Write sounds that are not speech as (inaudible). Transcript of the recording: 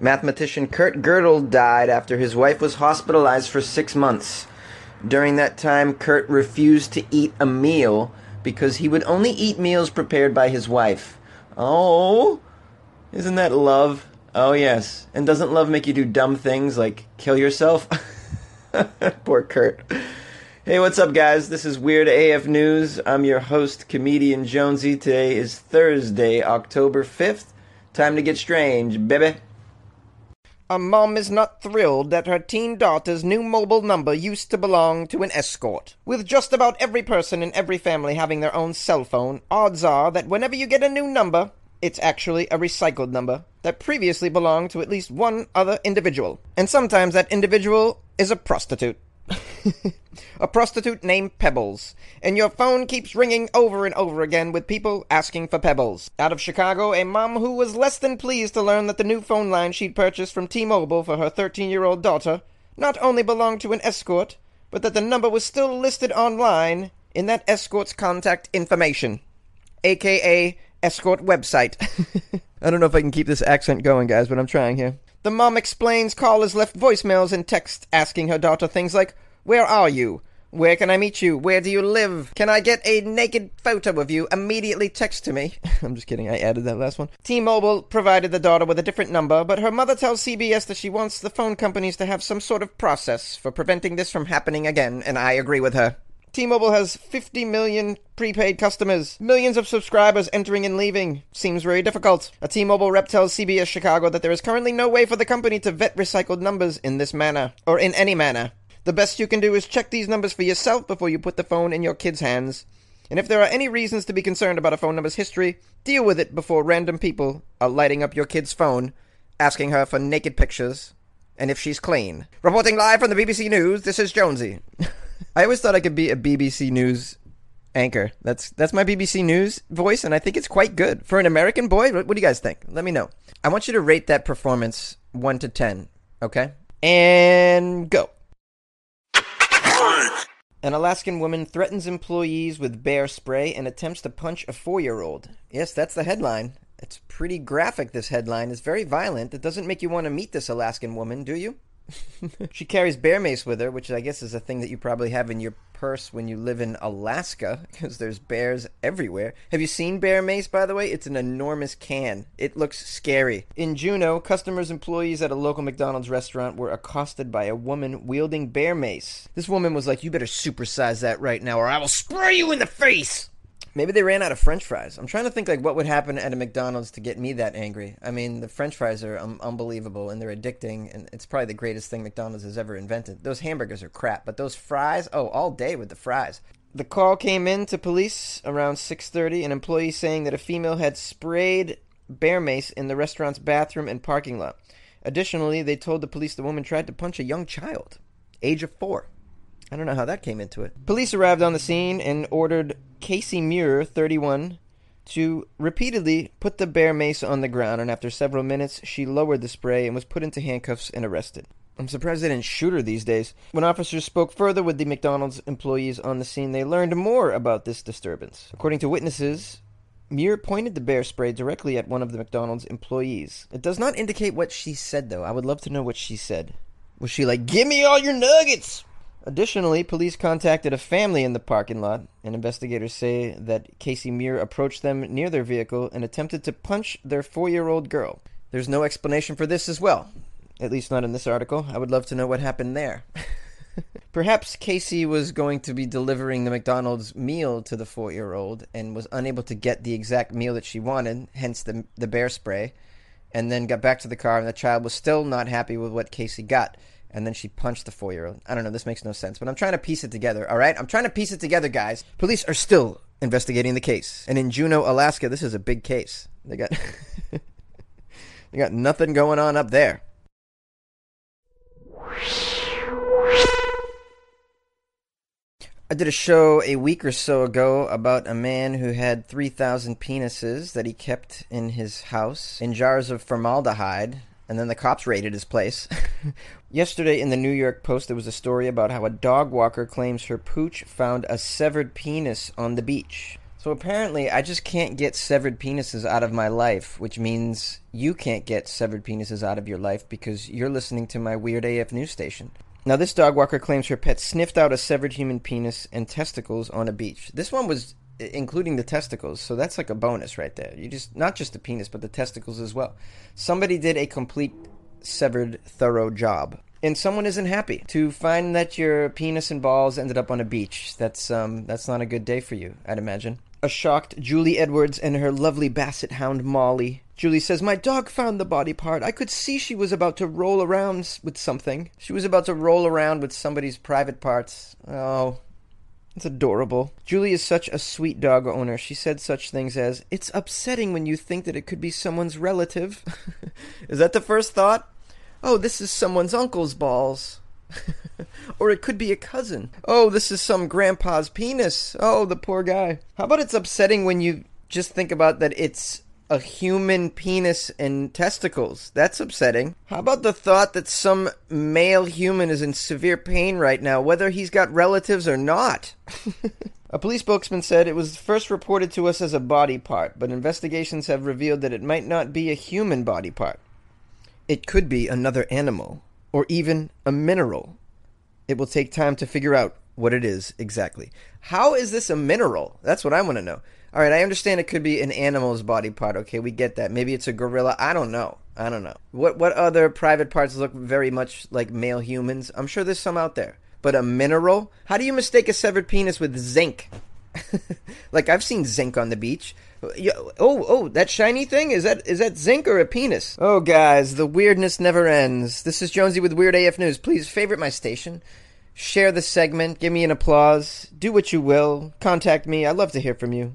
Mathematician Kurt Gödel died after his wife was hospitalized for six months. During that time, Kurt refused to eat a meal because he would only eat meals prepared by his wife. Oh, isn't that love? Oh, yes. And doesn't love make you do dumb things like kill yourself? (laughs) Poor Kurt. Hey, what's up, guys? This is Weird AF News. I'm your host, comedian Jonesy. Today is Thursday, October 5th. Time to get strange, baby. A mom is not thrilled that her teen daughter's new mobile number used to belong to an escort. With just about every person in every family having their own cell phone, odds are that whenever you get a new number, it's actually a recycled number that previously belonged to at least one other individual. And sometimes that individual is a prostitute. (laughs) a prostitute named Pebbles, and your phone keeps ringing over and over again with people asking for Pebbles. Out of Chicago, a mom who was less than pleased to learn that the new phone line she'd purchased from T Mobile for her 13 year old daughter not only belonged to an escort, but that the number was still listed online in that escort's contact information, aka escort website. (laughs) I don't know if I can keep this accent going, guys, but I'm trying here. The mom explains callers left voicemails and texts asking her daughter things like, Where are you? Where can I meet you? Where do you live? Can I get a naked photo of you? Immediately text to me. (laughs) I'm just kidding, I added that last one. T Mobile provided the daughter with a different number, but her mother tells CBS that she wants the phone companies to have some sort of process for preventing this from happening again, and I agree with her. T-Mobile has 50 million prepaid customers, millions of subscribers entering and leaving. Seems very difficult. A T-Mobile rep tells CBS Chicago that there is currently no way for the company to vet recycled numbers in this manner, or in any manner. The best you can do is check these numbers for yourself before you put the phone in your kid's hands. And if there are any reasons to be concerned about a phone number's history, deal with it before random people are lighting up your kid's phone, asking her for naked pictures, and if she's clean. Reporting live from the BBC News, this is Jonesy. (laughs) I always thought I could be a BBC News anchor. That's that's my BBC News voice, and I think it's quite good for an American boy. What, what do you guys think? Let me know. I want you to rate that performance one to ten. Okay, and go. An Alaskan woman threatens employees with bear spray and attempts to punch a four-year-old. Yes, that's the headline. It's pretty graphic. This headline is very violent. It doesn't make you want to meet this Alaskan woman, do you? (laughs) she carries bear mace with her, which I guess is a thing that you probably have in your purse when you live in Alaska, (laughs) because there's bears everywhere. Have you seen bear mace, by the way? It's an enormous can. It looks scary. In Juneau, customers employees at a local McDonald's restaurant were accosted by a woman wielding bear mace. This woman was like, You better supersize that right now, or I will spray you in the face! Maybe they ran out of French fries. I'm trying to think like what would happen at a McDonald's to get me that angry. I mean, the French fries are um, unbelievable and they're addicting, and it's probably the greatest thing McDonald's has ever invented. Those hamburgers are crap, but those fries, oh, all day with the fries. The call came in to police around 6:30. An employee saying that a female had sprayed bear mace in the restaurant's bathroom and parking lot. Additionally, they told the police the woman tried to punch a young child, age of four. I don't know how that came into it. Police arrived on the scene and ordered Casey Muir, 31, to repeatedly put the bear mace on the ground, and after several minutes, she lowered the spray and was put into handcuffs and arrested. I'm surprised they didn't shoot her these days. When officers spoke further with the McDonald's employees on the scene, they learned more about this disturbance. According to witnesses, Muir pointed the bear spray directly at one of the McDonald's employees. It does not indicate what she said, though. I would love to know what she said. Was she like, Give me all your nuggets? Additionally, police contacted a family in the parking lot, and investigators say that Casey Muir approached them near their vehicle and attempted to punch their four year old girl. There's no explanation for this as well, at least not in this article. I would love to know what happened there. (laughs) Perhaps Casey was going to be delivering the McDonald's meal to the four year old and was unable to get the exact meal that she wanted, hence the, the bear spray, and then got back to the car, and the child was still not happy with what Casey got and then she punched the four year old. I don't know, this makes no sense, but I'm trying to piece it together, all right? I'm trying to piece it together, guys. Police are still investigating the case. And in Juneau, Alaska, this is a big case. They got (laughs) They got nothing going on up there. I did a show a week or so ago about a man who had 3,000 penises that he kept in his house in jars of formaldehyde and then the cops raided his place. (laughs) Yesterday in the New York Post, there was a story about how a dog walker claims her pooch found a severed penis on the beach. So apparently, I just can't get severed penises out of my life, which means you can't get severed penises out of your life because you're listening to my weird AF news station. Now, this dog walker claims her pet sniffed out a severed human penis and testicles on a beach. This one was including the testicles, so that's like a bonus right there. You just not just the penis, but the testicles as well. Somebody did a complete severed, thorough job and someone isn't happy to find that your penis and balls ended up on a beach. That's um that's not a good day for you, I'd imagine. A shocked Julie Edwards and her lovely basset hound Molly. Julie says, My dog found the body part. I could see she was about to roll around with something. She was about to roll around with somebody's private parts. Oh, it's adorable. Julie is such a sweet dog owner. She said such things as, It's upsetting when you think that it could be someone's relative. (laughs) is that the first thought? Oh, this is someone's uncle's balls. (laughs) or it could be a cousin. Oh, this is some grandpa's penis. Oh, the poor guy. How about it's upsetting when you just think about that it's a human penis and testicles? That's upsetting. How about the thought that some male human is in severe pain right now, whether he's got relatives or not? (laughs) A police spokesman said it was first reported to us as a body part, but investigations have revealed that it might not be a human body part. It could be another animal, or even a mineral. It will take time to figure out what it is exactly. How is this a mineral? That's what I want to know. All right, I understand it could be an animal's body part. Okay, we get that. Maybe it's a gorilla. I don't know. I don't know. What what other private parts look very much like male humans? I'm sure there's some out there. But a mineral? How do you mistake a severed penis with zinc? (laughs) like I've seen zinc on the beach. Oh, oh, that shiny thing is that is that zinc or a penis? Oh, guys, the weirdness never ends. This is Jonesy with Weird AF News. Please favorite my station, share the segment, give me an applause, do what you will, contact me. I love to hear from you,